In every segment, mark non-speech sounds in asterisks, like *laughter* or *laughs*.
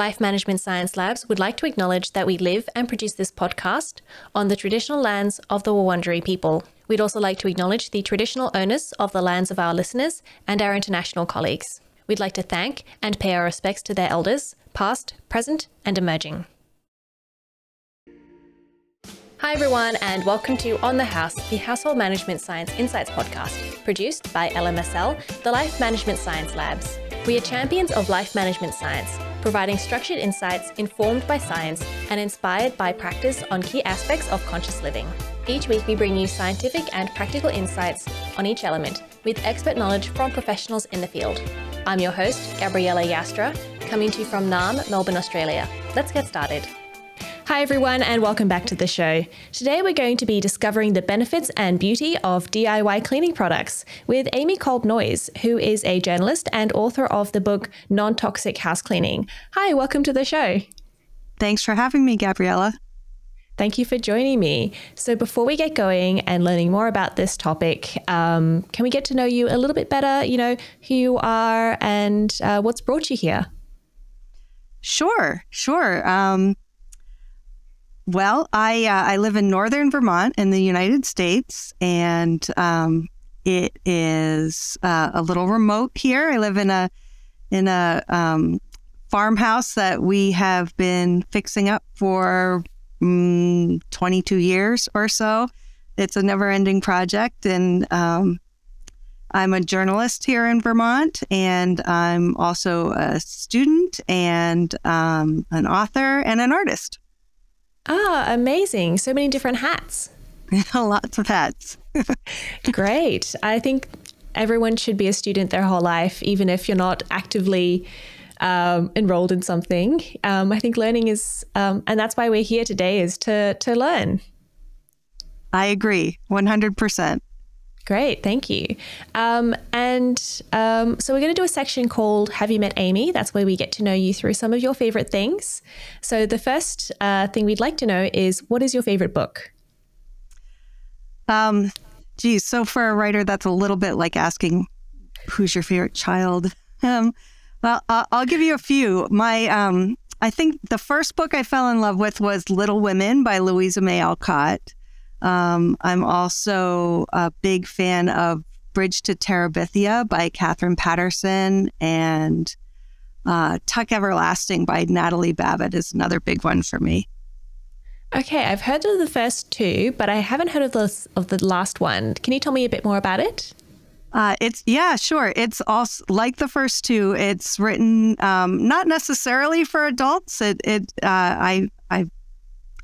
Life Management Science Labs would like to acknowledge that we live and produce this podcast on the traditional lands of the Wurundjeri people. We'd also like to acknowledge the traditional owners of the lands of our listeners and our international colleagues. We'd like to thank and pay our respects to their elders, past, present, and emerging. Hi, everyone, and welcome to On the House, the Household Management Science Insights podcast, produced by LMSL, the Life Management Science Labs. We are champions of life management science, providing structured insights informed by science and inspired by practice on key aspects of conscious living. Each week, we bring you scientific and practical insights on each element with expert knowledge from professionals in the field. I'm your host, Gabriella Joustra, coming to you from Naarm, Melbourne, Australia. Let's get started. Hi, everyone, and welcome back to the show. Today, we're going to be discovering the benefits and beauty of DIY cleaning products with Amy Kolb Noyes, who is a journalist and author of the book Non Toxic House Cleaning. Hi, welcome to the show. Thanks for having me, Gabriella. Thank you for joining me. So, before we get going and learning more about this topic, um, can we get to know you a little bit better? You know, who you are and uh, what's brought you here? Sure, sure. Um, well, I uh, I live in northern Vermont in the United States, and um, it is uh, a little remote here. I live in a in a um, farmhouse that we have been fixing up for mm, 22 years or so. It's a never ending project, and um, I'm a journalist here in Vermont, and I'm also a student and um, an author and an artist. Ah, amazing. So many different hats. *laughs* Lots of hats. *laughs* Great. I think everyone should be a student their whole life, even if you're not actively um, enrolled in something. Um, I think learning is, um, and that's why we're here today, is to to learn. I agree, one hundred percent. Great, thank you. Um, and um, so we're going to do a section called Have You Met Amy? That's where we get to know you through some of your favorite things. So the first uh, thing we'd like to know is what is your favorite book? Um, geez, so for a writer, that's a little bit like asking who's your favorite child. *laughs* Um, well, I'll give you a few. My, um, I think the first book I fell in love with was Little Women by Louisa May Alcott. Um, I'm also a big fan of Bridge to Terabithia by Katherine Paterson and uh, Tuck Everlasting by Natalie Babbitt is another big one for me. Okay, I've heard of the first two, but I haven't heard of the of the last one. Can you tell me a bit more about it? Uh, it's yeah, sure. It's also like the first two. It's written um, not necessarily for adults. It it uh, I I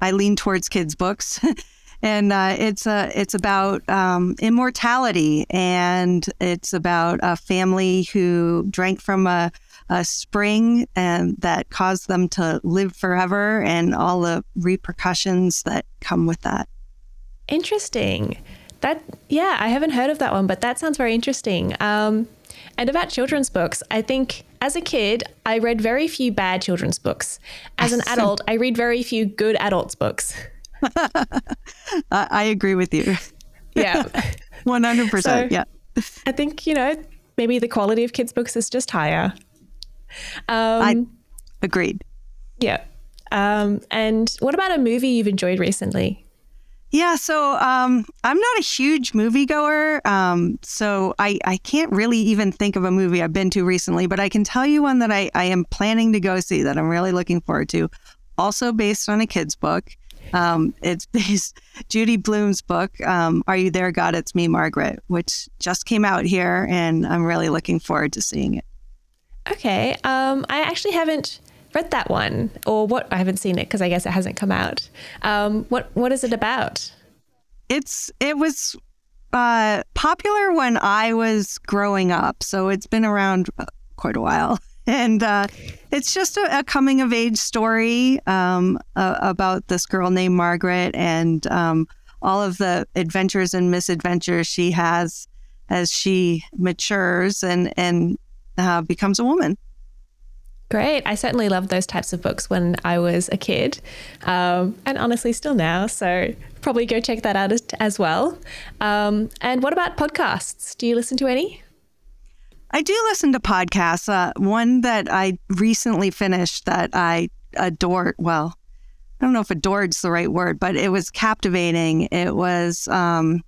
I lean towards kids books. *laughs* and uh, it's a it's about um, immortality, and it's about a family who drank from a, a spring and that caused them to live forever, and all the repercussions that come with that. Interesting. That yeah, I haven't heard of that one, but that sounds very interesting. Um, and about children's books, I think as a kid, I read very few bad children's books. As an *laughs* adult, I read very few good adults books. *laughs* I agree with you. Yeah. *laughs* 100%. So, yeah. I think, you know, maybe the quality of kids' books is just higher. Um, I agreed. Yeah. Um, and what about a movie you've enjoyed recently? Yeah, so um, I'm not a huge moviegoer, um, so I, I can't really even think of a movie I've been to recently, but I can tell you one that I, I am planning to go see that I'm really looking forward to, also based on a kid's book. Um, it's *laughs* based Judy Blume's book, um, "Are You There, God? It's Me, Margaret," which just came out here, and I'm really looking forward to seeing it. Okay, um, I actually haven't read that one, or what? I haven't seen it because I guess it hasn't come out. Um, what What is it about? It's it was uh, popular when I was growing up, so it's been around uh, quite a while. *laughs* and uh, it's just a, a, coming of age story um, uh, about this girl named Margaret and um, all of the adventures and misadventures she has as she matures and and uh, becomes a woman. Great. I certainly loved those types of books when I was a kid, um, and honestly, still now. So probably go check that out as, as well. Um, and what about podcasts? Do you listen to any? I do listen to podcasts. Uh, one that I recently finished that I adored. Well, I don't know if adored's the right word, but it was captivating. It was um,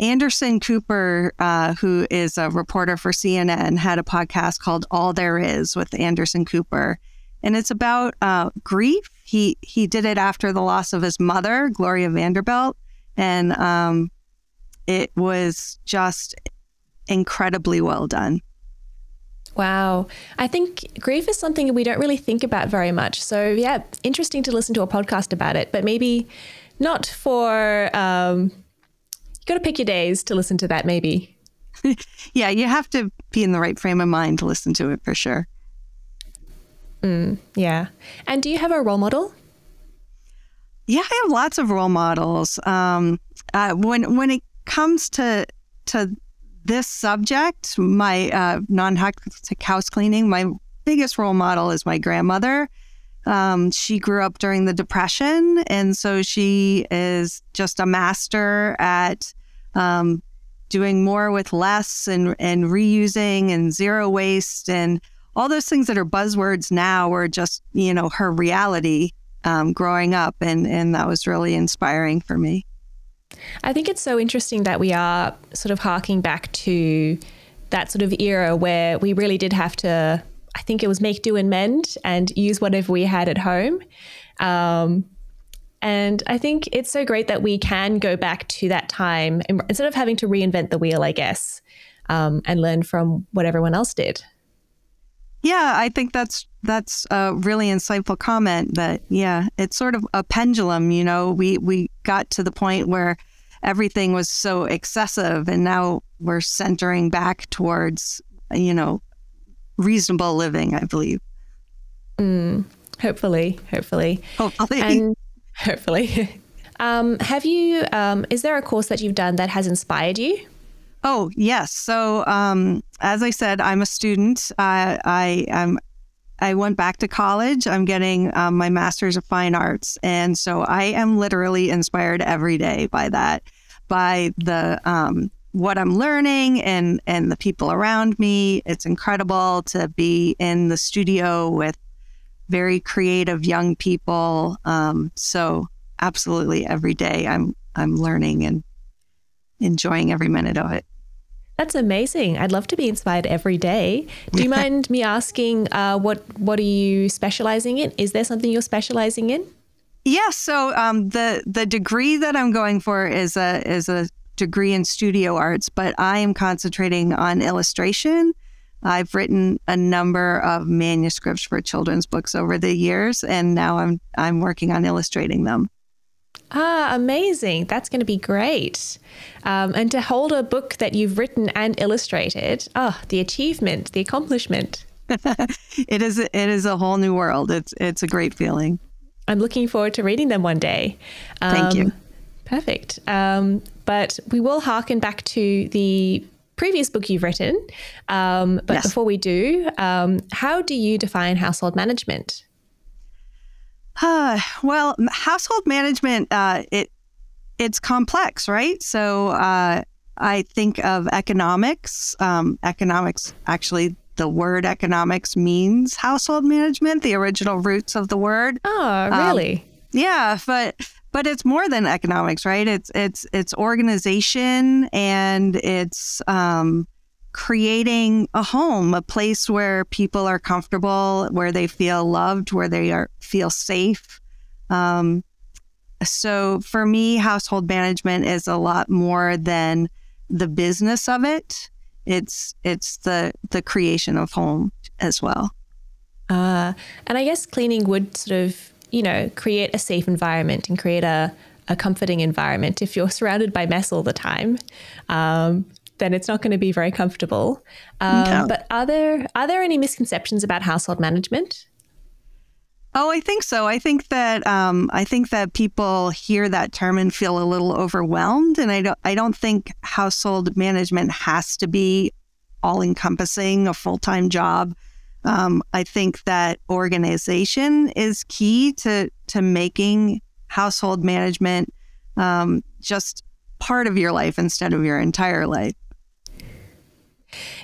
Anderson Cooper, uh, who is a reporter for CNN, had a podcast called All There Is with Anderson Cooper, and it's about uh, grief. He he did it after the loss of his mother, Gloria Vanderbilt, and um, it was just incredibly well done. Wow. I think grief is something we don't really think about very much. So, yeah, interesting to listen to a podcast about it, but maybe not for, um, you got to pick your days to listen to that, maybe. *laughs* yeah, you have to be in the right frame of mind to listen to it for sure. Mm, yeah. And do you have a role model? Yeah, I have lots of role models. Um, uh, when when it comes to to this subject, my uh, non-toxic house cleaning, my biggest role model is my grandmother. Um, she grew up during the Depression, and so she is just a master at um, doing more with less and and reusing and zero waste and all those things that are buzzwords now were just you know her reality um, growing up, and and that was really inspiring for me. I think it's so interesting that we are sort of harking back to that sort of era where we really did have to, I think it was make do and mend and use whatever we had at home. Um, and I think it's so great that we can go back to that time instead of having to reinvent the wheel, I guess, um, and learn from what everyone else did. Yeah, I think that's that's a really insightful comment. That yeah, it's sort of a pendulum. You know, we we got to the point where everything was so excessive, and now we're centering back towards you know reasonable living. I believe. Mm, hopefully, hopefully, hopefully, and *laughs* hopefully. *laughs* um, have you? Um, is there a course that you've done that has inspired you? Oh, yes. So, um, as I said, I'm a student. I, I am. I went back to college. I'm getting um, my master's of fine arts, and so I am literally inspired every day by that, by the um, what I'm learning and and the people around me. It's incredible to be in the studio with very creative young people. Um, so absolutely every day I'm I'm learning and enjoying every minute of it. That's amazing. I'd love to be inspired every day. Do you *laughs* mind me asking uh, what what are you specializing in? Is there something you're specializing in? Yeah. So um, the the degree that I'm going for is a is a degree in studio arts, but I am concentrating on illustration. I've written a number of manuscripts for children's books over the years, and now I'm I'm working on illustrating them. Ah, amazing. That's going to be great. Um, and to hold a book that you've written and illustrated, oh, the achievement, the accomplishment. *laughs* it is it is a whole new world. It's it's a great feeling. I'm looking forward to reading them one day. Um, Thank you. Perfect. Um, but we will harken back to the previous book you've written. Um, but yes. before we do, um, how do you define household management? Uh, well, household management, uh, it it's complex, right? So uh, I think of economics. Um, economics, actually, the word economics means household management. The original roots of the word. Oh, really? Um, yeah, but but it's more than economics, right? It's it's it's organization and it's um, creating a home, a place where people are comfortable, where they feel loved, where they are feel safe. Um, so for me, household management is a lot more than the business of it. It's it's the the creation of home as well. Uh, and I guess cleaning would sort of you know create a safe environment and create a a comforting environment if you're *laughs* surrounded by mess all the time. Um, then it's not going to be very comfortable. Um, no. But are there are there any misconceptions about household management? Oh, I think so. I think that um, I think that people hear that term and feel a little overwhelmed, and I don't. I don't think household management has to be all encompassing, a full time job. Um, I think that organization is key to to making household management um, just part of your life instead of your entire life.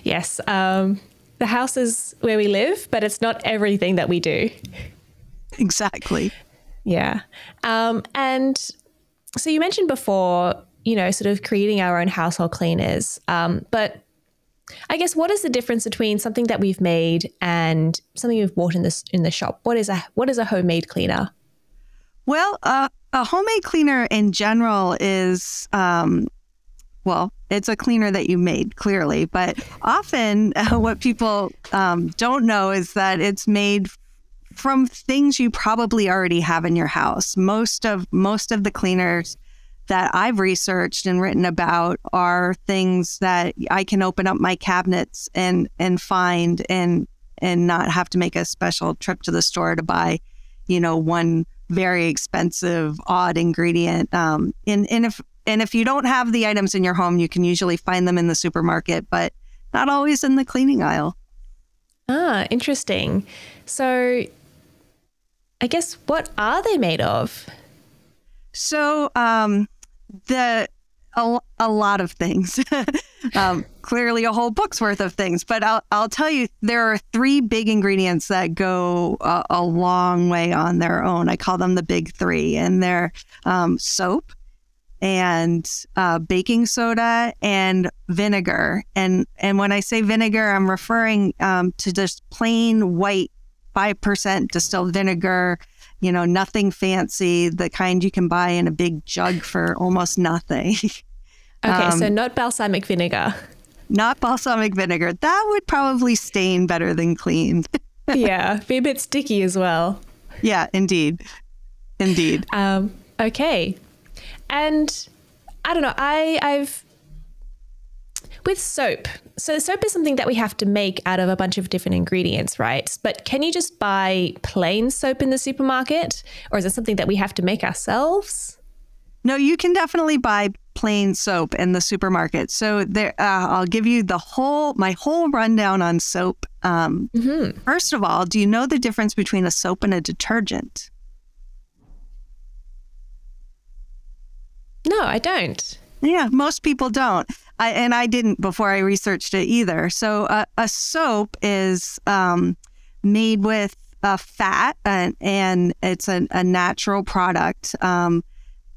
Yes. Um, the house is where we live, but it's not everything that we do. Exactly. Yeah. Um, and so you mentioned before, you know, sort of creating our own household cleaners. Um, but I guess what is the difference between something that we've made and something we've bought in this in the shop? What is a what is a homemade cleaner? Well, uh, a homemade cleaner in general is, um, well, it's a cleaner that you made clearly, but often uh, *laughs* what people um, don't know is that it's made from things you probably already have in your house. Most of most of the cleaners that I've researched and written about are things that I can open up my cabinets and and find and and not have to make a special trip to the store to buy, you know, one very expensive odd ingredient. Um, and and if and if you don't have the items in your home, you can usually find them in the supermarket, but not always in the cleaning aisle. Ah, interesting. So I guess what are they made of? So, um, the a, a lot of things. *laughs* um, clearly, a whole book's worth of things. But I'll I'll tell you, there are three big ingredients that go a, a long way on their own. I call them the big three, and they're um, soap, and uh, baking soda and vinegar. And and when I say vinegar, I'm referring um, to just plain white five percent distilled vinegar you know, nothing fancy, the kind you can buy in a big jug for almost nothing. *laughs* okay, um, so not balsamic vinegar. Not balsamic vinegar. That would probably stain better than clean. *laughs* yeah, be a bit sticky as well. Yeah, indeed. Indeed. Um, okay. And I don't know, I I've with soap, so soap is something that we have to make out of a bunch of different ingredients, right? But can you just buy plain soap in the supermarket, or is it something that we have to make ourselves? No, you can definitely buy plain soap in the supermarket. So there, uh, I'll give you the whole my whole rundown on soap. Um, mm-hmm. First of all, do you know the difference between a soap and a detergent? No, I don't. Yeah, most people don't. I, and I didn't before I researched it either. So uh, a soap is um, made with a fat and, and it's a, a natural product. Um,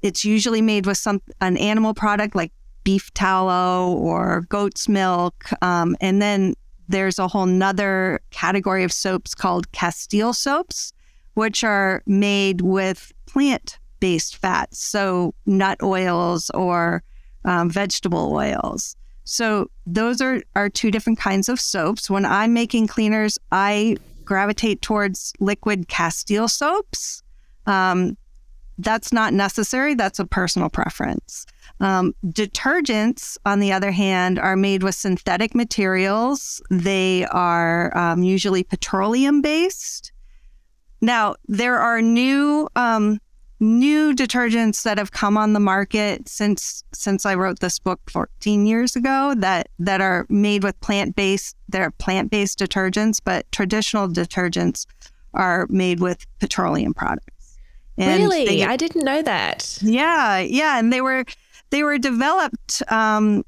it's usually made with some an animal product like beef tallow or goat's milk. Um, and then there's a whole nother category of soaps called Castile soaps, which are made with plant based fats. So nut oils or um, vegetable oils. So those are, are two different kinds of soaps. When I'm making cleaners, I gravitate towards liquid Castile soaps. Um, that's not necessary. That's a personal preference. Um, detergents, on the other hand, are made with synthetic materials. They are um, usually petroleum based. Now, there are new um, new detergents that have come on the market since since I wrote this book 14 years ago that that are made with plant-based they're plant-based detergents but traditional detergents are made with petroleum products. And really? They, I didn't know that. Yeah, yeah, and they were they were developed um,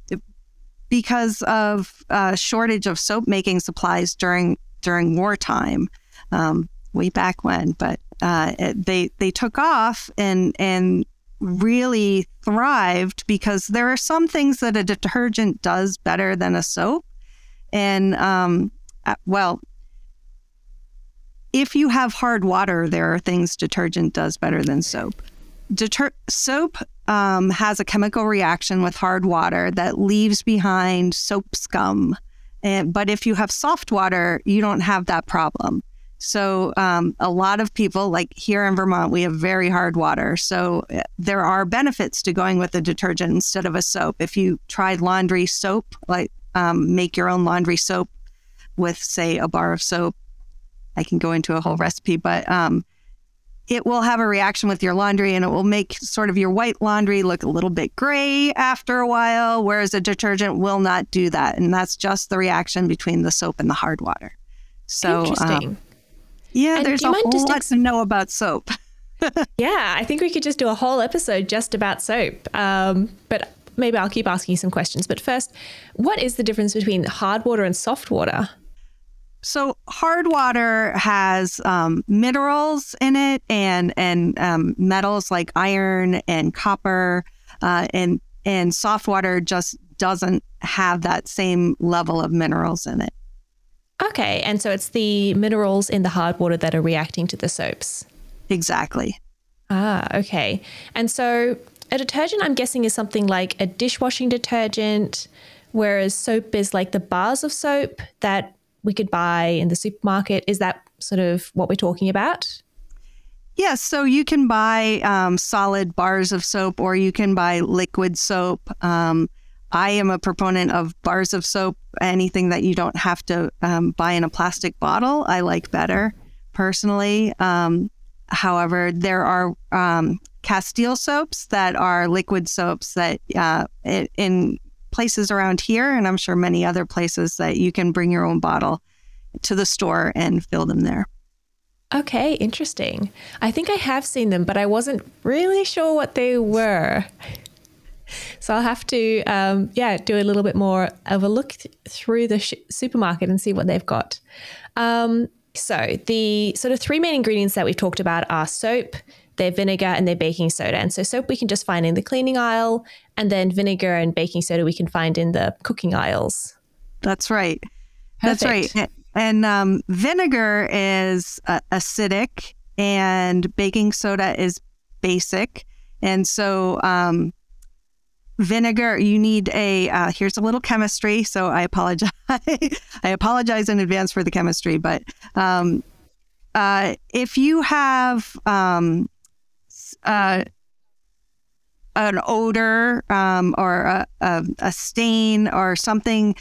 because of a shortage of soap making supplies during during wartime, um, way back when. But uh, they they took off and and really thrived because there are some things that a detergent does better than a soap, and um, uh, well, if you have hard water, there are things detergent does better than soap. Deter- soap um, has a chemical reaction with hard water that leaves behind soap scum. And, but if you have soft water, you don't have that problem. So, um, a lot of people, like here in Vermont, we have very hard water. So, uh, there are benefits to going with a detergent instead of a soap. If you tried laundry soap, like um, make your own laundry soap with, say, a bar of soap, I can go into a whole recipe, but um, it will have a reaction with your laundry and it will make sort of your white laundry look a little bit gray after a while, whereas a detergent will not do that. And that's just the reaction between the soap and the hard water. So, um, interesting. Yeah, and there's a whole lot ex- to know about soap. *laughs* yeah, I think we could just do a whole episode just about soap. Um, but maybe I'll keep asking you some questions. But first, what is the difference between hard water and soft water? So hard water has um, minerals in it and and um, metals like iron and copper, uh, and and soft water just doesn't have that same level of minerals in it. Okay, and so it's the minerals in the hard water that are reacting to the soaps. Exactly. Ah, okay. And so a detergent, I'm guessing, is something like a dishwashing detergent, whereas soap is like the bars of soap that we could buy in the supermarket. Is that sort of what we're talking about? Yes, so you can buy um, solid bars of soap or you can buy liquid soap. Um, I am a proponent of bars of soap, anything that you don't have to um, buy in a plastic bottle, I like better personally. Um, however, there are um, Castile soaps that are liquid soaps that uh, in places around here, and I'm sure many other places that you can bring your own bottle to the store and fill them there. Okay, interesting. I think I have seen them, but I wasn't really sure what they were. So I'll have to, um, yeah, do a little bit more of a look th- through the sh- supermarket and see what they've got. Um, so the sort of three main ingredients that we've talked about are soap, their vinegar and their baking soda. And so soap we can just find in the cleaning aisle, and then vinegar and baking soda we can find in the cooking aisles. That's right. Perfect. That's right. And um, vinegar is uh, acidic, and baking soda is basic. And so, um, vinegar, you need a. Uh, here's a little chemistry. So I apologize. *laughs* I apologize in advance for the chemistry, but um, uh, if you have um, uh, an odor um, or a, a, a, stain or something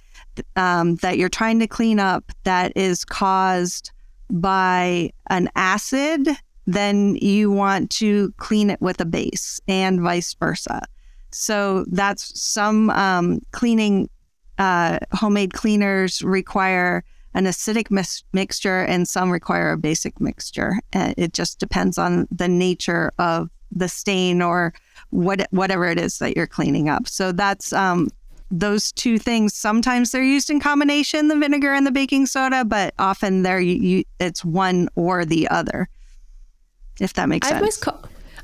um, that you're trying to clean up that is caused by an acid, then you want to clean it with a base and vice versa. So that's some um, cleaning, uh, homemade cleaners require an acidic mis- mixture and some require a basic mixture. Uh, it just depends on the nature of the stain or what whatever it is that you're cleaning up. So that's um, those two things. Sometimes they're used in combination, the vinegar and the baking soda, but often they're you, you, it's one or the other. If that makes I've sense.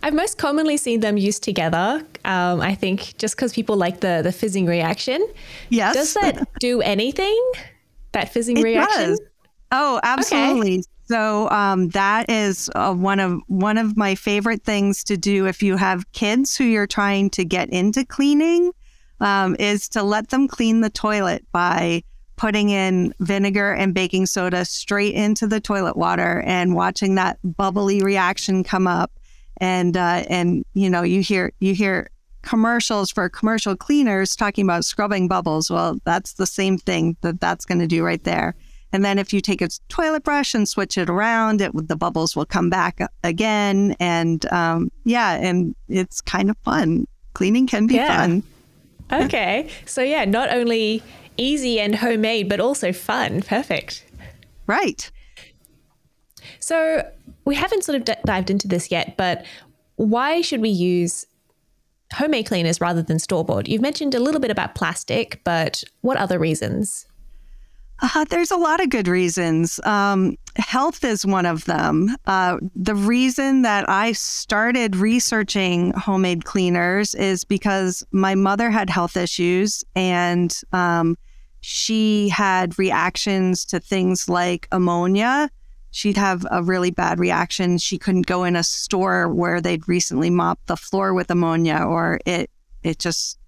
I've most commonly seen them used together. Um, I think just because people like the the fizzing reaction. Yes. Does that do anything? That fizzing it reaction? Does. Oh, absolutely. Okay. So um, that is uh, one of one of my favorite things to do if you have kids who you're trying to get into cleaning, um, is to let them clean the toilet by putting in vinegar and baking soda straight into the toilet water and watching that bubbly reaction come up, and uh, and you know you hear you hear commercials for commercial cleaners talking about scrubbing bubbles. Well, that's the same thing that that's going to do right there. And then if you take a toilet brush and switch it around, it the bubbles will come back again. And um, yeah, and it's kind of fun. Cleaning can be yeah. fun. *laughs* okay, so yeah, not only easy and homemade, but also fun. Perfect. Right. So we haven't sort of d- dived into this yet, but why should we use homemade cleaners rather than store bought? You've mentioned a little bit about plastic, but what other reasons? Uh, there's a lot of good reasons. Um, health is one of them. Uh, the reason that I started researching homemade cleaners is because my mother had health issues and um, she had reactions to things like ammonia. She'd have a really bad reaction. She couldn't go in a store where they'd recently mopped the floor with ammonia, or it it just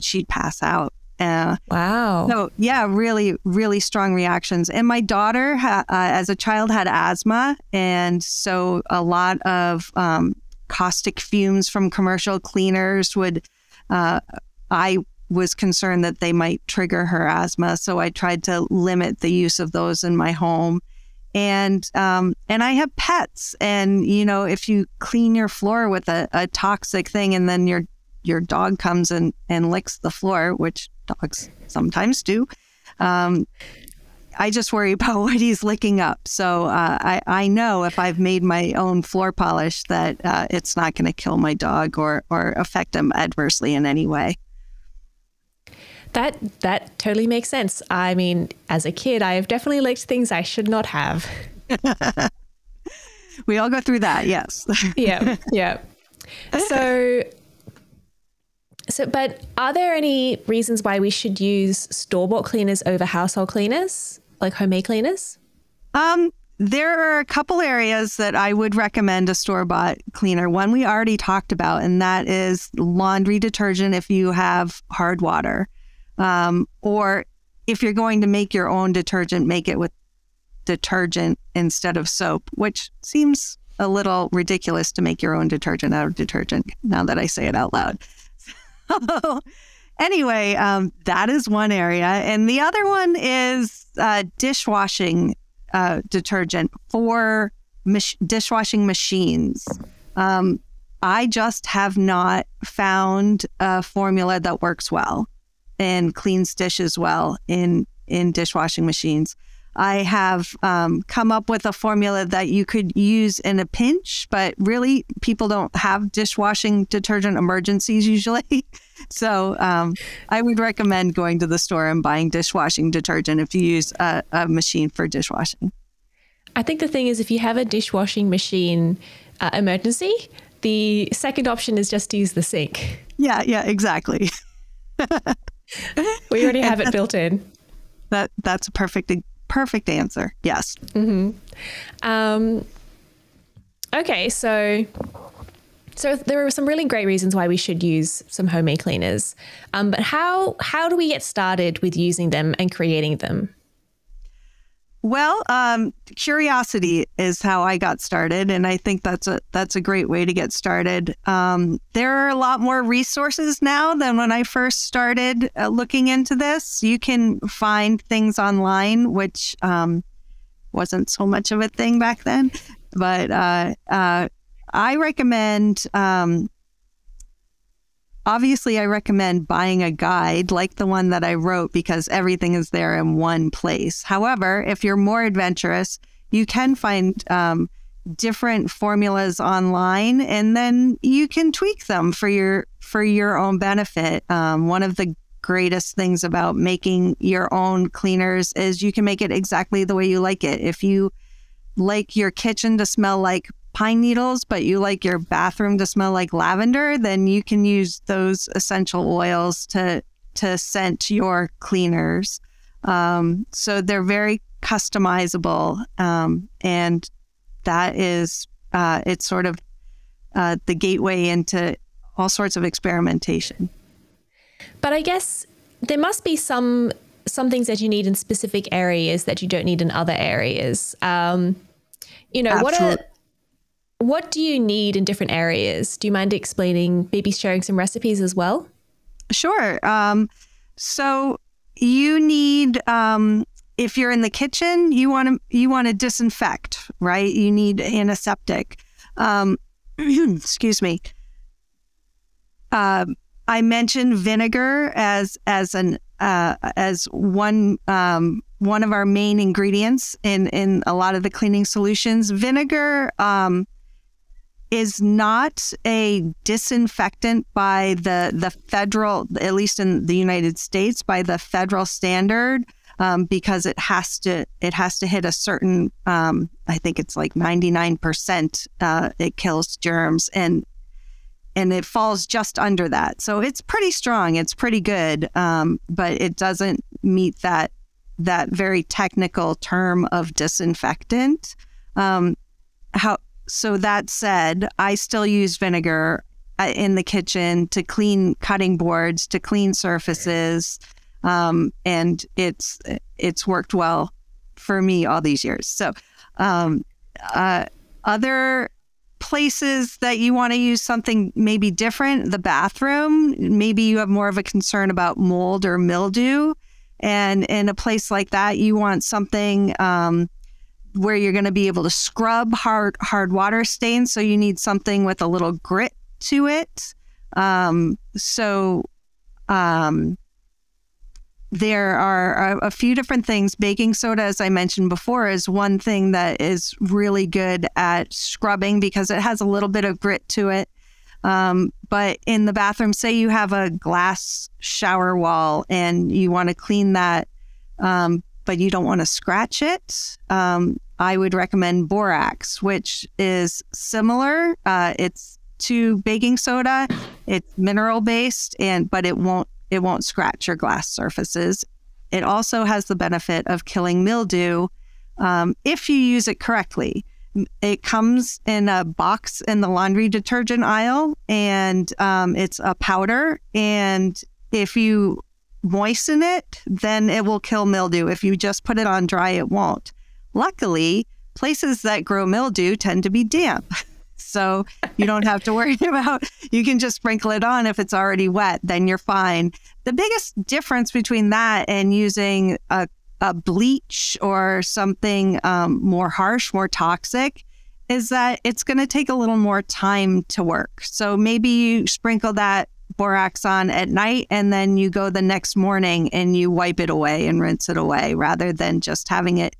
she'd pass out. Uh, wow. So yeah, really, really strong reactions. And my daughter, ha- uh, as a child, had asthma, and so a lot of um, caustic fumes from commercial cleaners would. Uh, I was concerned that they might trigger her asthma, so I tried to limit the use of those in my home. And um, and I have pets, and you know, if you clean your floor with a, a toxic thing, and then your your dog comes and, and licks the floor, which dogs sometimes do. Um, I just worry *laughs* about what he's licking up. So uh, I, I know if I've made my own floor polish that uh, it's not going to kill my dog or, or affect him adversely in any way. That that totally makes sense. I mean, as a kid, I have definitely licked things I should not have. *laughs* we all go through that, yes. *laughs* yeah, yeah. So so but are there any reasons why we should use store-bought cleaners over household cleaners, like homemade cleaners? Um there are a couple areas that I would recommend a store bought cleaner. One we already talked about, and that is laundry detergent if you have hard water. Um, or if you're going to make your own detergent, make it with detergent instead of soap, which seems a little ridiculous to make your own detergent out of detergent now that I say it out loud. So, *laughs* anyway, um, that is one area. And the other one is uh, dishwashing uh, detergent for mach- dishwashing machines. Um, I just have not found a formula that works well and cleans dishes well in in dishwashing machines. I have um, come up with a formula that you could use in a pinch, but really people don't have dishwashing detergent emergencies usually. *laughs* so um, I would recommend going to the store and buying dishwashing detergent if you use a, a, machine for dishwashing. I think the thing is, if you have a dishwashing machine uh, emergency, the second option is just to use the sink. Yeah, yeah, exactly. *laughs* *laughs* we already have it built in. That that's a perfect perfect answer. Yes. Mm-hmm. Um, okay, so so there are some really great reasons why we should use some homemade cleaners. Um, but how how do we get started with using them and creating them? Well, um, curiosity is how I got started, and I think that's a that's a great way to get started. Um, there are a lot more resources now than when I first started uh, looking into this. You can find things online, which um, wasn't so much of a thing back then, but uh, uh, I recommend um, Obviously, I recommend buying a guide like the one that I wrote because everything is there in one place. However, if you're more adventurous, you can find um, different formulas online, and then you can tweak them for your for your own benefit. Um, one of the greatest things about making your own cleaners is you can make it exactly the way you like it. If you like your kitchen to smell like pine needles, but you like your bathroom to smell like lavender, then you can use those essential oils to to scent your cleaners. Um, so they're very customizable, um, and that is uh, it's sort of uh, the gateway into all sorts of experimentation. But I guess there must be some some things that you need in specific areas that you don't need in other areas. Um, you know, Absolutely. what are what do you need in different areas? Do you mind explaining, maybe sharing some recipes as well? Sure. Um, so you need, um, if you're in the kitchen, you want to you want to disinfect, right? You need antiseptic. Um, *clears throat* excuse me. Uh, I mentioned vinegar as as an uh, as one um, one of our main ingredients in in a lot of the cleaning solutions. Vinegar um, is not a disinfectant by the the federal, at least in the United States, by the federal standard. Um, because it has to it has to hit a certain um, I think it's like 99 percent uh, it kills germs and and it falls just under that so it's pretty strong it's pretty good um, but it doesn't meet that that very technical term of disinfectant um, how so that said, I still use vinegar uh, in the kitchen to clean cutting boards, to clean surfaces, um, and it's it's worked well for me all these years. So, um, uh, other places that you want to use something maybe different, the bathroom, maybe you have more of a concern about mold or mildew, and in a place like that, you want something. Um, where you're going to be able to scrub hard hard water stains. So you need something with a little grit to it. Um, so um, there are a, a, few different things. Baking soda, as I mentioned before, is one thing that is really good at scrubbing because it has a little bit of grit to it. Um, but in the bathroom, say you have a glass shower wall and you want to clean that, um, but you don't want to scratch it. Um, I would recommend borax, which is similar. Uh, it's to baking soda. It's mineral based, and but it won't it won't scratch your glass surfaces. It also has the benefit of killing mildew um, if you use it correctly. It comes in a box in the laundry detergent aisle, and um, it's a powder. And if you moisten it, then it will kill mildew. If you just put it on dry, it won't. Luckily, places that grow mildew tend to be damp. *laughs* So you don't have to worry *laughs* about, you can just sprinkle it on if it's already wet, then you're fine. The biggest difference between that and using a a bleach or something um, more harsh, more toxic, is that it's going to take a little more time to work. So maybe you sprinkle that borax on at night and then you go the next morning and you wipe it away and rinse it away rather than just having it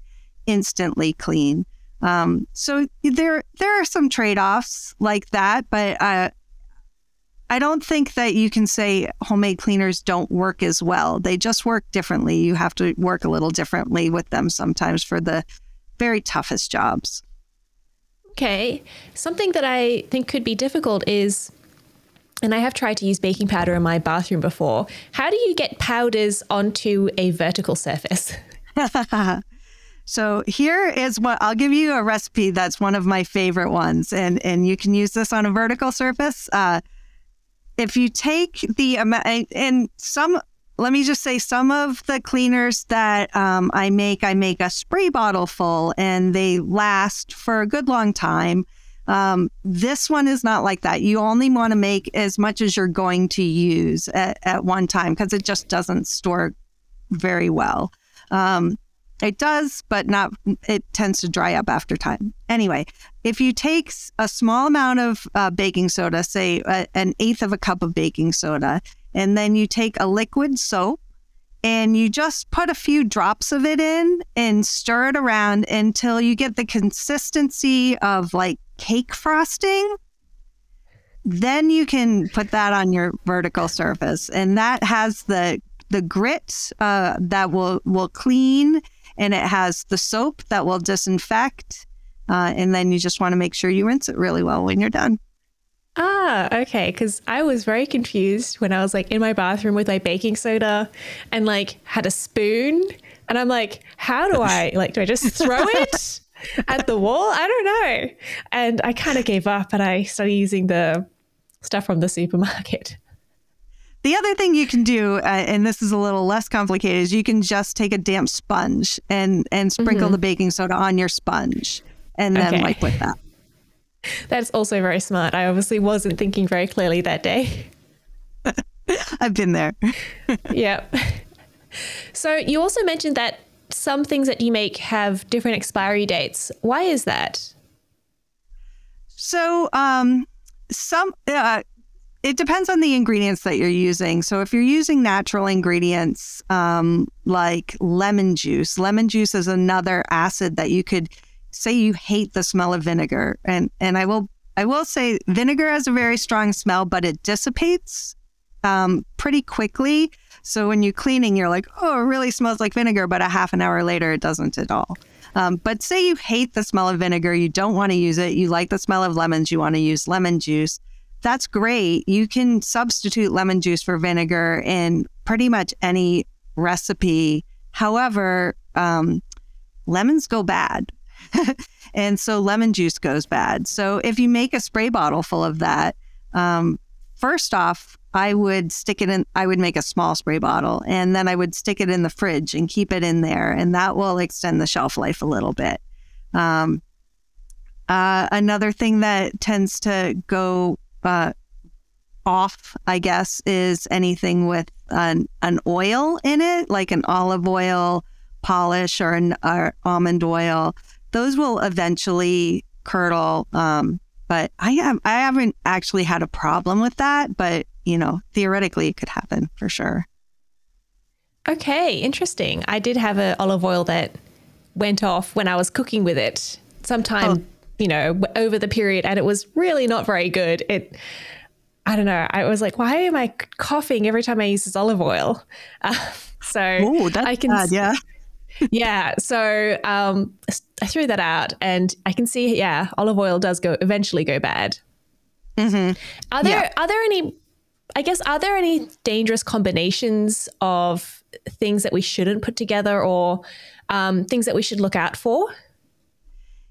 instantly clean. Um, so there there are some trade offs like that, but uh, I don't think that you can say homemade cleaners don't work as well. They just work differently. You have to work a little differently with them sometimes for the very toughest jobs. Okay. Something that I think could be difficult is, and I have tried to use baking powder in my bathroom before. How do you get powders onto a vertical surface? *laughs* so here is what I'll give you a recipe that's one of my favorite ones, and and you can use this on a vertical surface. Uh, if you take the amount and some let me just say some of the cleaners that um, I make, I make a spray bottle full and they last for a good long time. Um, this one is not like that. You only want to make as much as you're going to use at, at one time because it just doesn't store very well. Um, it does, but not, it tends to dry up after time. Anyway, if you take a small amount of uh, baking soda, say a, an eighth of a cup of baking soda, and then you take a liquid soap and you just put a few drops of it in and stir it around until you get the consistency of like cake frosting. Then you can put that on your vertical surface, and that has the the grit uh, that will will clean and it has the soap that will disinfect. Uh, and then you just want to make sure you rinse it really well when you're done. Ah, okay. Because I was very confused when I was like in my bathroom with my baking soda and like had a spoon. And I'm like, how do I, like, do I just throw *laughs* it at the wall? I don't know. And I kind of gave up and I started using the stuff from the supermarket. The other thing you can do, uh, and this is a little less complicated, is you can just take a damp sponge and and sprinkle mm-hmm. the baking soda on your sponge, and then okay. wipe with that. That's also very smart. I obviously wasn't thinking very clearly that day. *laughs* I've been there. *laughs* yep. So you also mentioned that some things that you make have different expiry dates. Why is that? So, um, some uh, it depends on the ingredients that you're using. So if you're using natural ingredients um, like lemon juice, lemon juice is another acid that you could say you hate the smell of vinegar, and and I will I will say vinegar has a very strong smell, but it dissipates um, pretty quickly. So when you're cleaning, you're like, oh, it really smells like vinegar, but a half an hour later, it doesn't at all. Um, but say you hate the smell of vinegar, you don't want to use it, you like the smell of lemons, you want to use lemon juice that's great. You can substitute lemon juice for vinegar in pretty much any recipe. However, um, lemons go bad. *laughs* and so lemon juice goes bad. So if you make a spray bottle full of that, um, first off, I would stick it in, I would make a small spray bottle and then I would stick it in the fridge and keep it in there. And that will extend the shelf life a little bit. Um, uh, another thing that tends to go uh, off, I guess, is anything with an, an oil in it, like an olive oil polish or an or almond oil. Those will eventually curdle. Um, but I have I haven't actually had a problem with that, but you know, theoretically it could happen for sure. Okay, interesting. I did have an olive oil that went off when I was cooking with it sometime oh you know, over the period, and it was really not very good. It, I don't know. I was like, why am I coughing every time I use this olive oil? *laughs* Uh, so oh, that's I can, bad, yeah. *laughs* yeah. So um, I threw that out, and I can see, yeah, olive oil does go eventually go bad. Mm-hmm. Are there yeah. are there any? I guess are there any dangerous combinations of things that we shouldn't put together, or um, things that we should look out for?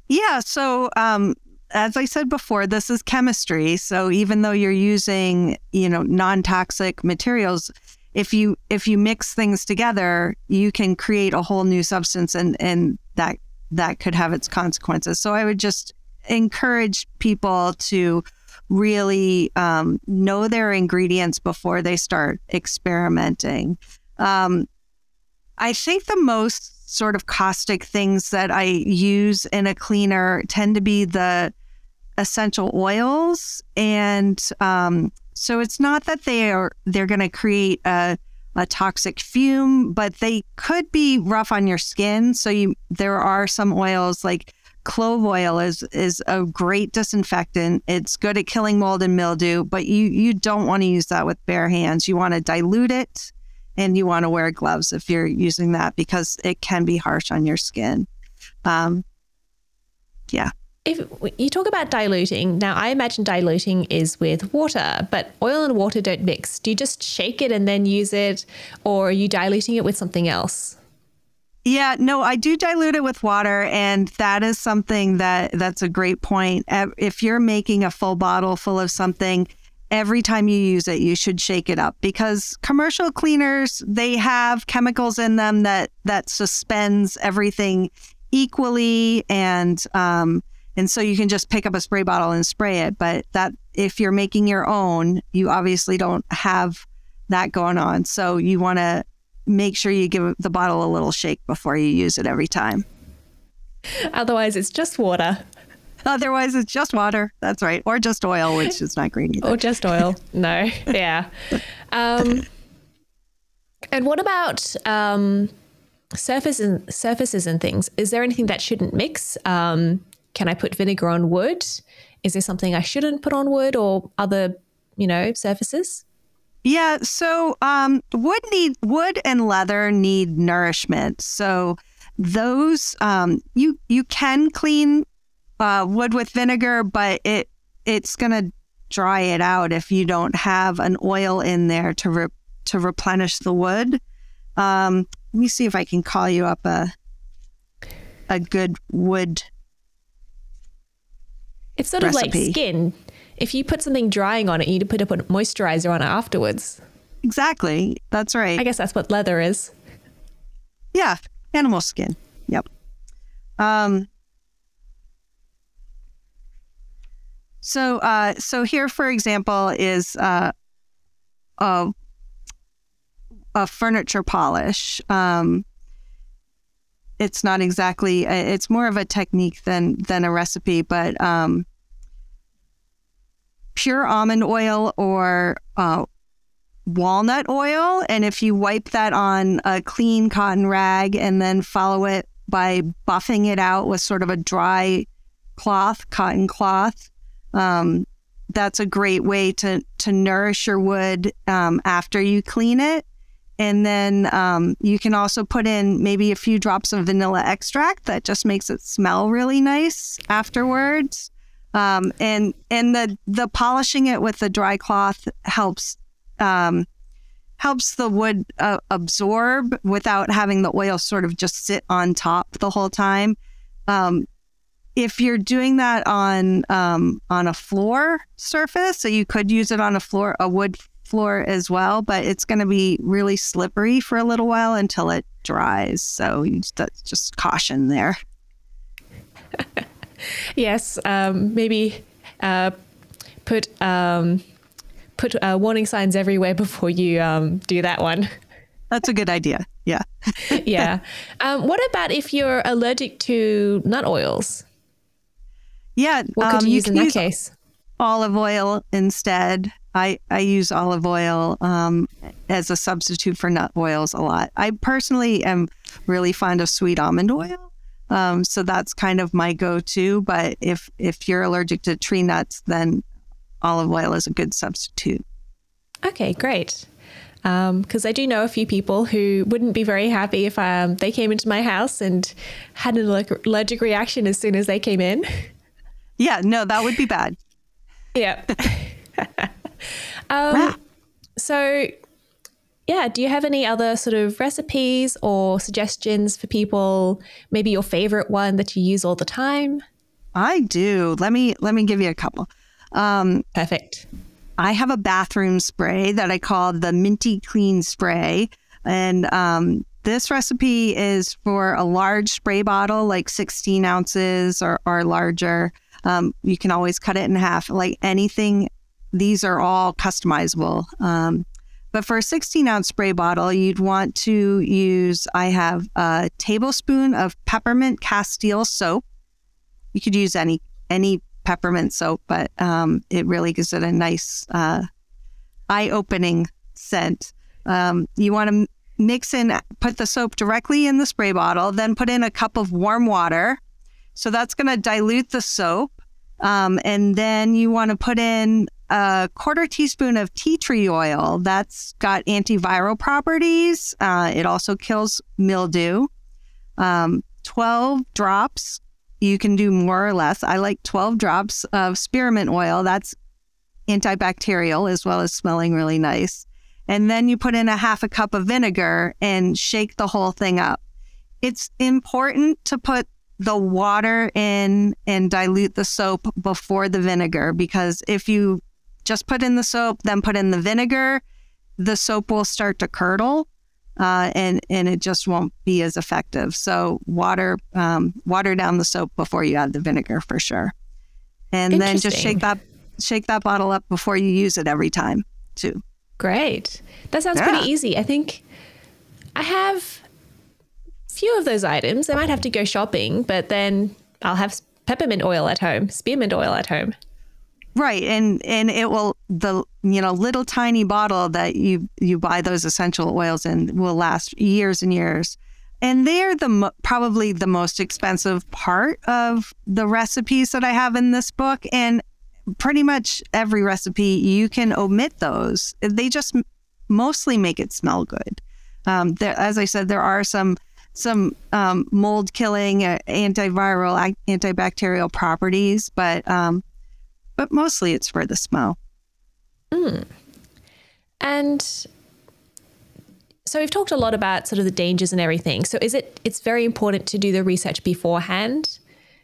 Yeah. So um, as I said before, this is chemistry. So even though you're using, you know, non-toxic materials, if you if you mix things together, you can create a whole new substance and and that that could have its consequences. So I would just encourage people to really um, know their ingredients before they start experimenting. Um, I think the most sort of caustic things that I use in a cleaner tend to be the essential oils, and um, so it's not that they are they're going to create a a toxic fume, but they could be rough on your skin. So you there are some oils like clove oil is is a great disinfectant. It's good at killing mold and mildew, but you you don't want to use that with bare hands. You want to dilute it and you want to wear gloves if you're using that because it can be harsh on your skin. Um, yeah if you talk about diluting, now I imagine diluting is with water, but oil and water don't mix. Do you just shake it and then use it, or are you diluting it with something else? Yeah, no, I do dilute it with water, and that is something that that's a great point. If you're making a full bottle full of something, every time you use it, you should shake it up because commercial cleaners they have chemicals in them that that suspends everything equally and um, and so you can just pick up a spray bottle and spray it. But that if you're making your own, you obviously don't have that going on. So you want to make sure you give the bottle a little shake before you use it every time. Otherwise, it's just water. Otherwise, it's just water. That's right. Or just oil, which is not green either. Or just oil. *laughs* No. Yeah. Um, and what about um, surfaces, surfaces and things? Is there anything that shouldn't mix? Um, can I put vinegar on wood? Is there something I shouldn't put on wood or other, you know, surfaces? Yeah, so um, wood need wood and leather need nourishment. So those um, you you can clean uh, wood with vinegar, but it it's gonna dry it out if you don't have an oil in there to re- to replenish the wood. Um, let me see if I can call you up a a good wood it's sort recipe. of like skin. If you put something drying on it, you need to put a moisturizer on it afterwards. Exactly. That's right. I guess that's what leather is. Yeah, animal skin. Yep. Um, so, uh, so here, for example, is uh, a, a furniture polish. Um, it's not exactly uh, it's more of a technique than than a recipe but um, pure almond oil or uh, walnut oil and if you wipe that on a clean cotton rag and then follow it by buffing it out with sort of a dry cloth cotton cloth um, that's a great way to to nourish your wood um, after you clean it and then um, you can also put in maybe a few drops of vanilla extract that just makes it smell really nice afterwards. Um, and and the the polishing it with the dry cloth helps um, helps the wood uh, absorb without having the oil sort of just sit on top the whole time. Um, if you're doing that on um, on a floor surface, so you could use it on a floor a wood floor as well, but it's going to be really slippery for a little while until it dries. So that's just caution there. *laughs* yes, um, maybe uh, put um, put uh, warning signs everywhere *laughs* before you um, do that one. That's a good idea. Yeah. *laughs* yeah. Um, what about if you're allergic to nut oils? Yeah. What could um, you use in that case? Olive oil instead. I, I use olive oil um, as a substitute for nut oils a lot. I personally am really fond of sweet almond oil. Um, so that's kind of my go-to. But if if you're allergic to tree nuts, then olive oil is a good substitute. Okay, great. Because um, I do know a few people who wouldn't be very happy if um, they came into my house and had an allergic reaction as soon as they came in. *laughs* Yeah, no, that would be bad. yeah. *laughs* um, so, yeah, do you have any other sort of recipes or suggestions for people? Maybe your favorite one that you use all the time? I do. Let me let me give you a couple. Um, Perfect. I have a bathroom spray that I call the Minty Clean Spray. And um, this recipe is for a large spray bottle, like 16 ounces or, or larger. Um, you can always cut it in half. Like anything, these are all customizable. Um, but for a 16 ounce spray bottle, you'd want to use, I have a tablespoon of peppermint castile soap. You could use any any peppermint soap, but um, it really gives it a nice, uh, eye opening scent. Um, you want to mix in, put the soap directly in the spray bottle, then put in a cup of warm water. So that's going to dilute the soap. Um, and then you want to put in a quarter teaspoon of tea tree oil. That's got antiviral properties. Uh, it also kills mildew. Um, 12 drops you can do more or less. I like 12 drops of spearmint oil. That's antibacterial as well as smelling really nice. And then you put in a half a cup of vinegar and shake the whole thing up. It's important to put the water in and dilute the soap before the vinegar because if you just put in the soap, then put in the vinegar, the soap will start to curdle uh, and and it just won't be as effective. So water um, water down the soap before you add the vinegar for sure, and then just shake that shake that bottle up before you use it every time too. Great, that sounds yeah. pretty easy. I think I have few of those items. I might have to go shopping, but then I'll have peppermint oil at home, spearmint oil at home. Right, and and it will the you know little tiny bottle that you you buy those essential oils in will last years and years, and they're the probably the most expensive part of the recipes that I have in this book, and pretty much every recipe you can omit those. They just mostly make it smell good. Um, there, as I said, there are some some um, mold killing, uh, antiviral, antibacterial properties, but um, but mostly it's for the smell. Mm. And so we've talked a lot about sort of the dangers and everything. So is it it's very important to do the research beforehand,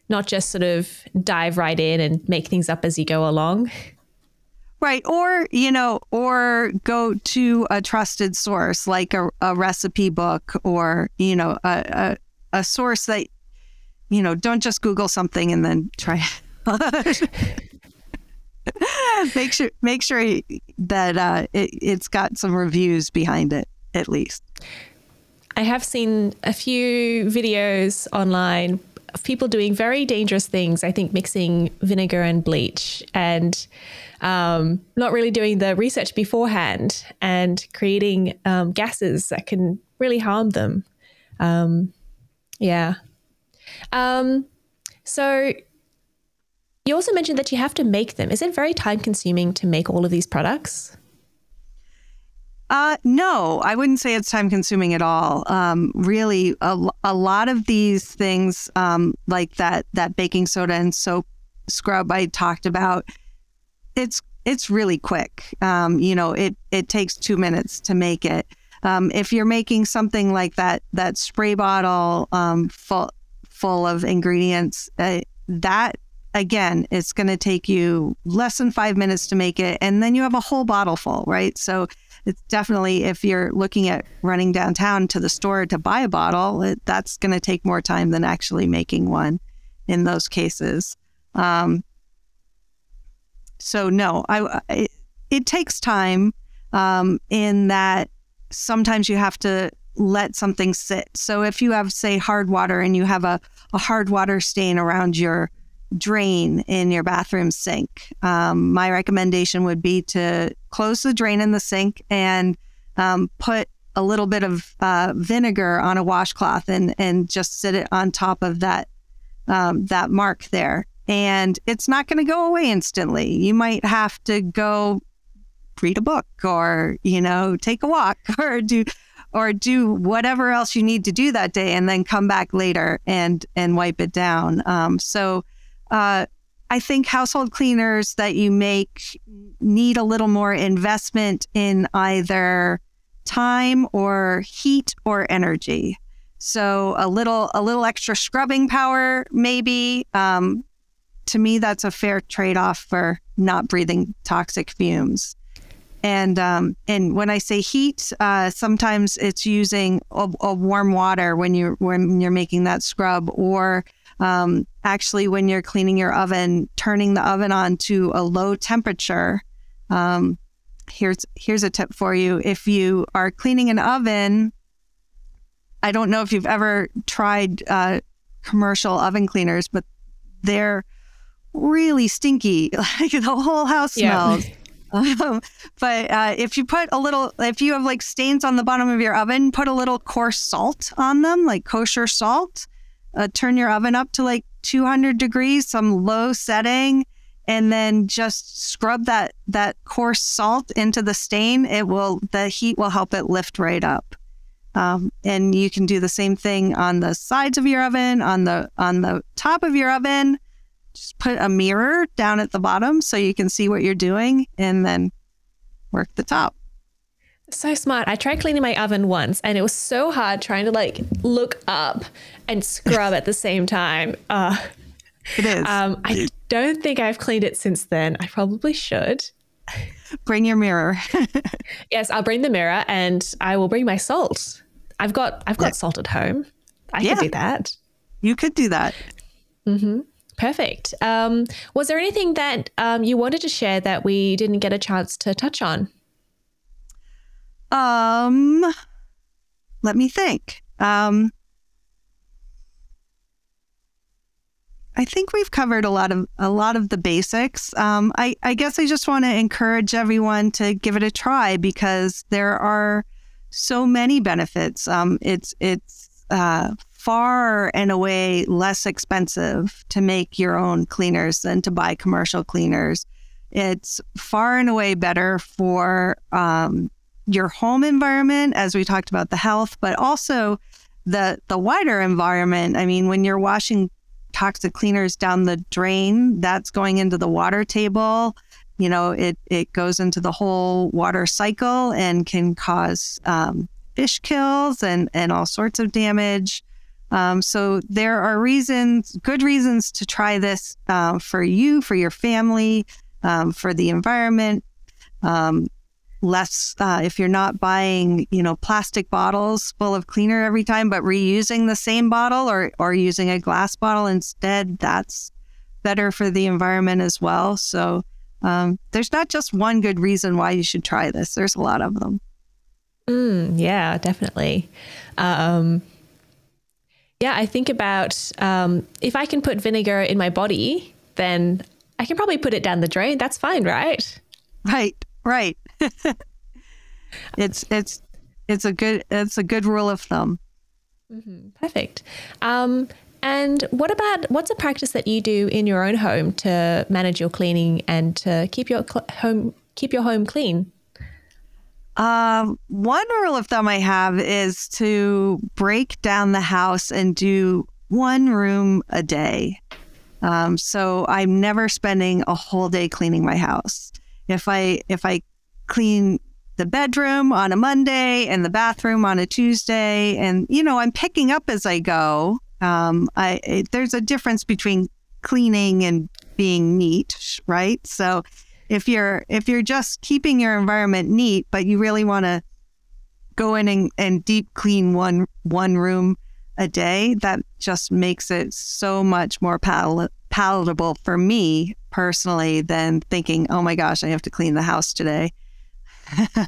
not just sort of dive right in and make things up as you go along? *laughs* Right. Or, you know, or go to a trusted source like a, a recipe book or, you know, a, a, a source that, you know, don't just Google something and then try. *laughs* make sure make sure that uh, it, it's got some reviews behind it at least. I have seen a few videos online of people doing very dangerous things. I think mixing vinegar and bleach and um, not really doing the research beforehand and creating um, gases that can really harm them. Um, yeah. Um, so you also mentioned that you have to make them. Is it very time consuming to make all of these products? Uh, no, I wouldn't say it's time consuming at all. Um, really, a, a lot of these things, um, like that that baking soda and soap scrub I talked about, it's it's really quick. Um, you know, it it takes two minutes to make it. Um, if you're making something like that that spray bottle um, full full of ingredients, uh, that again, it's going to take you less than five minutes to make it. And then you have a whole bottle full, right? So it's definitely, if you're looking at running downtown to the store to buy a bottle, it, that's going to take more time than actually making one in those cases. Um, so, no, I, it, it takes time um, in that sometimes you have to let something sit. So if you have, say, hard water and you have a, a hard water stain around your drain in your bathroom sink. Um, my recommendation would be to close the drain in the sink and um, put a little bit of uh, vinegar on a washcloth and and just sit it on top of that um, that mark there. and it's not going to go away instantly. You might have to go read a book or, you know, take a walk *laughs* or do or do whatever else you need to do that day and then come back later and and wipe it down. Um, so uh, I think household cleaners that you make need a little more investment in either time or heat or energy. So a little a little extra scrubbing power maybe um, to me, that's a fair trade off for not breathing toxic fumes. And um, and when I say heat, uh, sometimes it's using a, a, warm water when you're when you're making that scrub, or um, actually when you're cleaning your oven, turning the oven on to a low temperature. Um, here's here's a tip for you: if you are cleaning an oven, I don't know if you've ever tried uh, commercial oven cleaners, but they're really stinky. *laughs* Like the whole house smells. Yeah. Um, but uh, if you put a little, if you have like stains on the bottom of your oven, put a little coarse salt on them, like kosher salt. Uh, turn your oven up to like 200 degrees, some low setting, and then just scrub that that coarse salt into the stain. It will the heat will help it lift right up. Um, and you can do the same thing on the sides of your oven, on the on the top of your oven just put a mirror down at the bottom so you can see what you're doing and then work the top. So smart. I tried cleaning my oven once and it was so hard trying to like look up and scrub at the same time. *laughs* Uh, it is. Um, I don't think I've cleaned it since then. I probably should. Bring your mirror. *laughs* yes, I'll bring the mirror and I will bring my salt. I've got I've got yeah. salt at home. I yeah. could do that. You could do that. Mm-hmm. Perfect. Um, was there anything that um, you wanted to share that we didn't get a chance to touch on? Um, let me think. Um, I think we've covered a lot of a lot of the basics. Um, I, I guess I just want to encourage everyone to give it a try because there are so many benefits. Um, it's it's uh, far and away less expensive to make your own cleaners than to buy commercial cleaners. It's far and away better for um, your home environment, as we talked about the health, but also the the wider environment. I mean, when you're washing toxic cleaners down the drain, that's going into the water table. You know, it it goes into the whole water cycle and can cause um, fish kills and and all sorts of damage. Um, so there are reasons, good reasons to try this uh, for you, for your family, um, for the environment. Um, less uh, if you're not buying, you know, plastic bottles full of cleaner every time, but reusing the same bottle or or using a glass bottle instead. That's better for the environment as well. So um, there's not just one good reason why you should try this. There's a lot of them. Mm, yeah, definitely. Um, yeah, I think about um, if I can put vinegar in my body, then I can probably put it down the drain. That's fine, right? Right, right. *laughs* it's it's it's a good it's a good rule of thumb. Mm-hmm. Perfect. Um, and what about what's a practice that you do in your own home to manage your cleaning and to keep your cl- home keep your home clean? Um, one rule of thumb I have is to break down the house and do one room a day. Um, so I'm never spending a whole day cleaning my house. If I if I clean the bedroom on a Monday and the bathroom on a Tuesday, and you know I'm picking up as I go. Um, I it, there's a difference between cleaning and being neat, right? So if you're if you're just keeping your environment neat, but you really want to go in and, and deep clean one one room a day, that just makes it so much more pal- palatable for me personally than thinking, oh my gosh, I have to clean the house today. *laughs*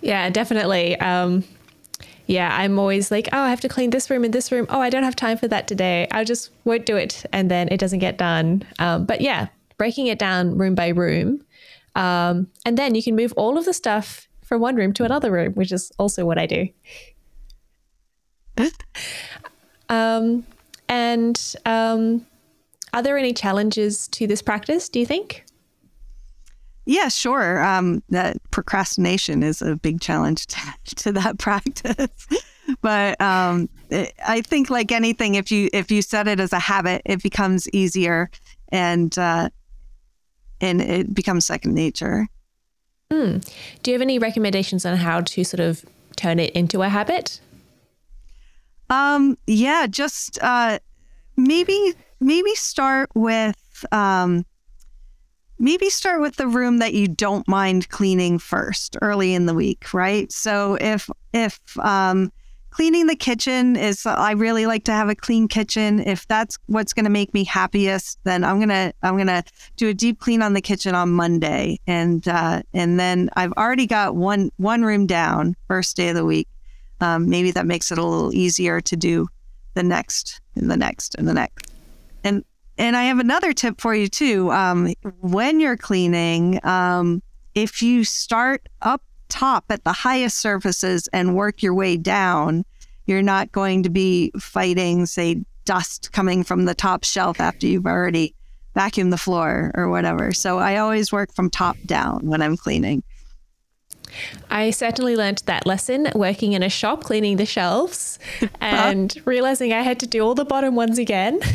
yeah, definitely. Um, yeah, I'm always like, oh, I have to clean this room and this room. Oh, I don't have time for that today. I just won't do it. And then it doesn't get done. Um, but yeah, breaking it down room by room. Um, and then you can move all of the stuff from one room to another room, which is also what I do. *laughs* um, and um, are there any challenges to this practice, do you think? Yeah, sure. Um, that procrastination is a big challenge to, *laughs* to that practice. but um, it, I think, like anything, if you if you set it as a habit, it becomes easier, and uh, and it becomes second nature. Mm. Do you have any recommendations on how to sort of turn it into a habit? Um, yeah, just uh, maybe maybe start with um, maybe start with the room that you don't mind cleaning first early in the week, right? So if if um, cleaning the kitchen is I really like to have a clean kitchen. If that's what's going to make me happiest, then I'm gonna I'm gonna do a deep clean on the kitchen on Monday, and uh, and then I've already got one one room down first day of the week. Um, maybe that makes it a little easier to do the next and the next and the next. And and I have another tip for you too. Um, when you're cleaning, um, if you start up top at the highest surfaces and work your way down, you're not going to be fighting, say, dust coming from the top shelf after you've already vacuumed the floor or whatever. So I always work from top down when I'm cleaning. I certainly learned that lesson working in a shop cleaning the shelves *laughs* and realizing I had to do all the bottom ones again. *laughs*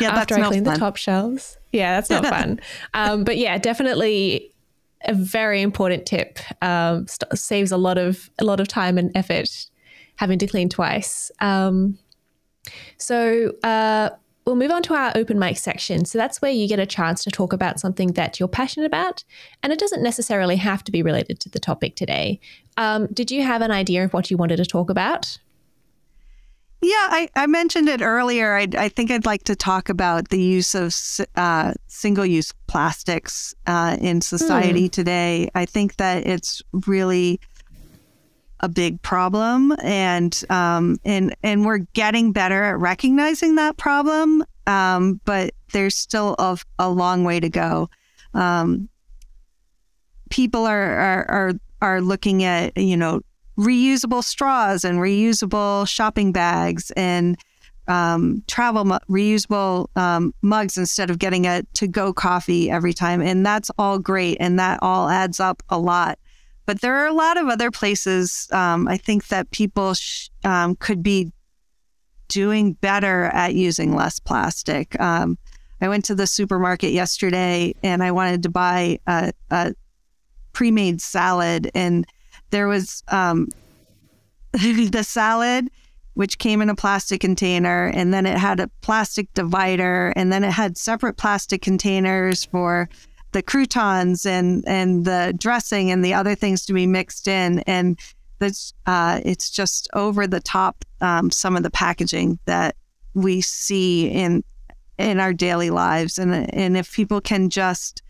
Yeah, after I clean the top shelves. Yeah, that's not fun. *laughs* Um, but yeah, definitely a very important tip. Um, st- saves a lot of a lot of time and effort having to clean twice. Um, so uh, we'll move on to our open mic section. So that's where you get a chance to talk about something that you're passionate about, and it doesn't necessarily have to be related to the topic today. Um, did you have an idea of what you wanted to talk about? Yeah, I, I mentioned it earlier. I, I think I'd like to talk about the use of uh, single use plastics uh, in society mm. today. I think that it's really a big problem, and um, and and we're getting better at recognizing that problem. Um, but there's still a, a long way to go. Um, people are, are are are looking at you know reusable straws and reusable shopping bags and um, travel mu- reusable um, mugs instead of getting a to go coffee every time. And that's all great. And that all adds up a lot. But there are a lot of other places um, I think that people sh- um, could be doing better at using less plastic. Um, I went to the supermarket yesterday and I wanted to buy a, a pre made salad. And there was um, *laughs* the salad, which came in a plastic container, and then it had a plastic divider, and then it had separate plastic containers for the croutons and and the dressing and the other things to be mixed in. And that's uh, it's just over the top um, some of the packaging that we see in in our daily lives, and and if people can just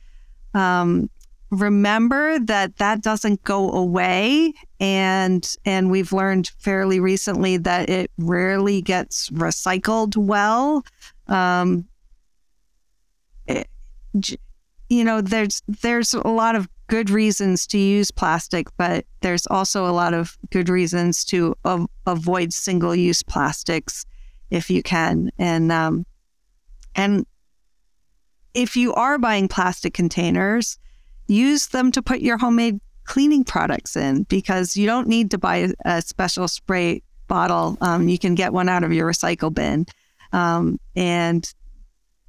um, remember that that doesn't go away. And and we've learned fairly recently that it rarely gets recycled well. Um, it, you know there's there's a lot of good reasons to use plastic but there's also a lot of good reasons to av- avoid single use plastics if you can. And um, and if you are buying plastic containers use them to put your homemade cleaning products in because you don't need to buy a special spray bottle. Um, you can get one out of your recycle bin. Um, and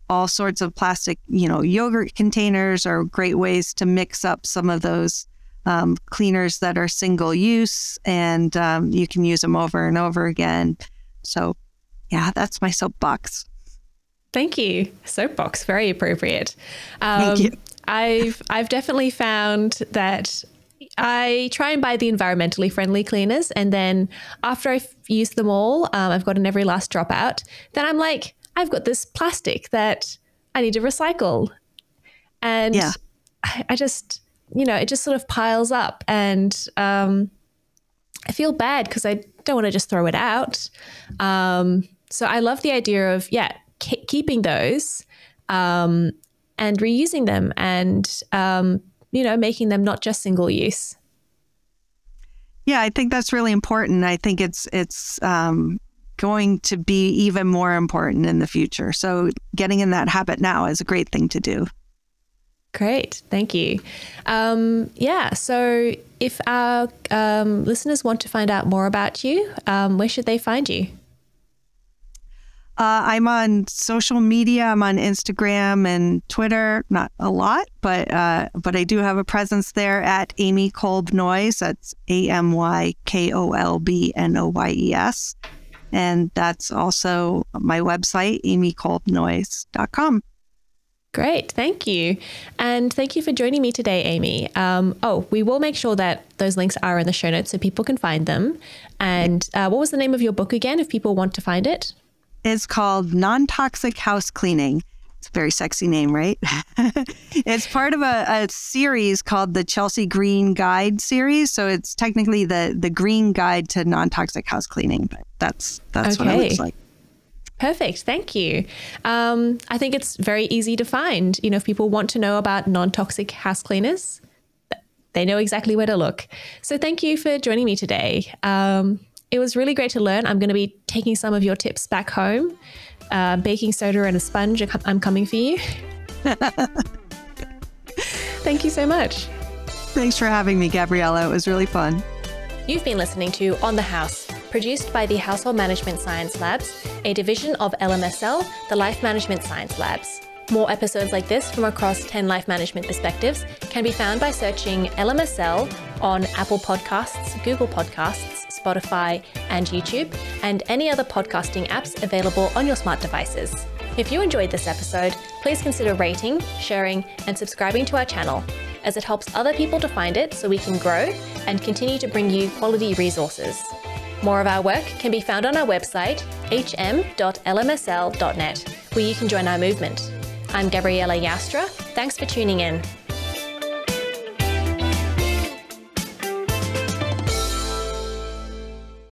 all sorts of plastic, you know, yogurt containers are great ways to mix up some of those um, cleaners that are single use and um, you can use them over and over again. So, yeah, that's my soapbox. Thank you. Soapbox, very appropriate. Thank you. I've I've definitely found that I try and buy the environmentally friendly cleaners, and then after I've used them all, um, I've gotten every last drop out. Then I'm like, I've got this plastic that I need to recycle, and yeah. I, I just you know it just sort of piles up, and um, I feel bad because I don't want to just throw it out. Um, so I love the idea of yeah keeping those. Um, and reusing them and, um, you know, making them not just single use. Yeah, I think that's really important. I think it's it's um, going to be even more important in the future. So, getting in that habit now is a great thing to do. Great, thank you. Um, yeah, so if our um, listeners want to find out more about you, um, where should they find you? Uh, I'm on social media. I'm on Instagram and Twitter. Not a lot, but uh, but I do have a presence there at Amy Kolb Noyes. That's A M Y K O L B N O Y E S, and that's also my website, amykolbnoyes.com. Great, thank you. And thank you for joining me today, Amy. Um, oh, we will make sure that those links are in the show notes so people can find them. And uh, what was the name of your book again if people want to find it? It's called Non Toxic House Cleaning. It's a very sexy name, right? *laughs* it's part of a, a, series called the Chelsea Green Guide series. So it's technically the the Green Guide to Non Toxic House Cleaning, but that's that's okay. what it looks like. Perfect. Thank you. Um, I think it's very easy to find. You know, if people want to know about non toxic house cleaners, they know exactly where to look. So thank you for joining me today. Um, it was really great to learn. I'm going to be taking some of your tips back home. Uh, baking soda and a sponge, I'm coming for you. *laughs* Thank you so much. Thanks for having me, Gabriella. It was really fun. You've been listening to On the House produced by the Household Management Science Labs, a division of LMSL, the Life Management Science Labs. More episodes like this from across 10 life management perspectives can be found by searching LMSL on Apple Podcasts, Google Podcasts, Spotify, and YouTube, and any other podcasting apps available on your smart devices. If you enjoyed this episode, please consider rating, sharing, and subscribing to our channel, as it helps other people to find it so we can grow and continue to bring you quality resources. More of our work can be found on our website, hm.lmsl.net, where you can join our movement. I'm Gabriella Joustra. Thanks for tuning in.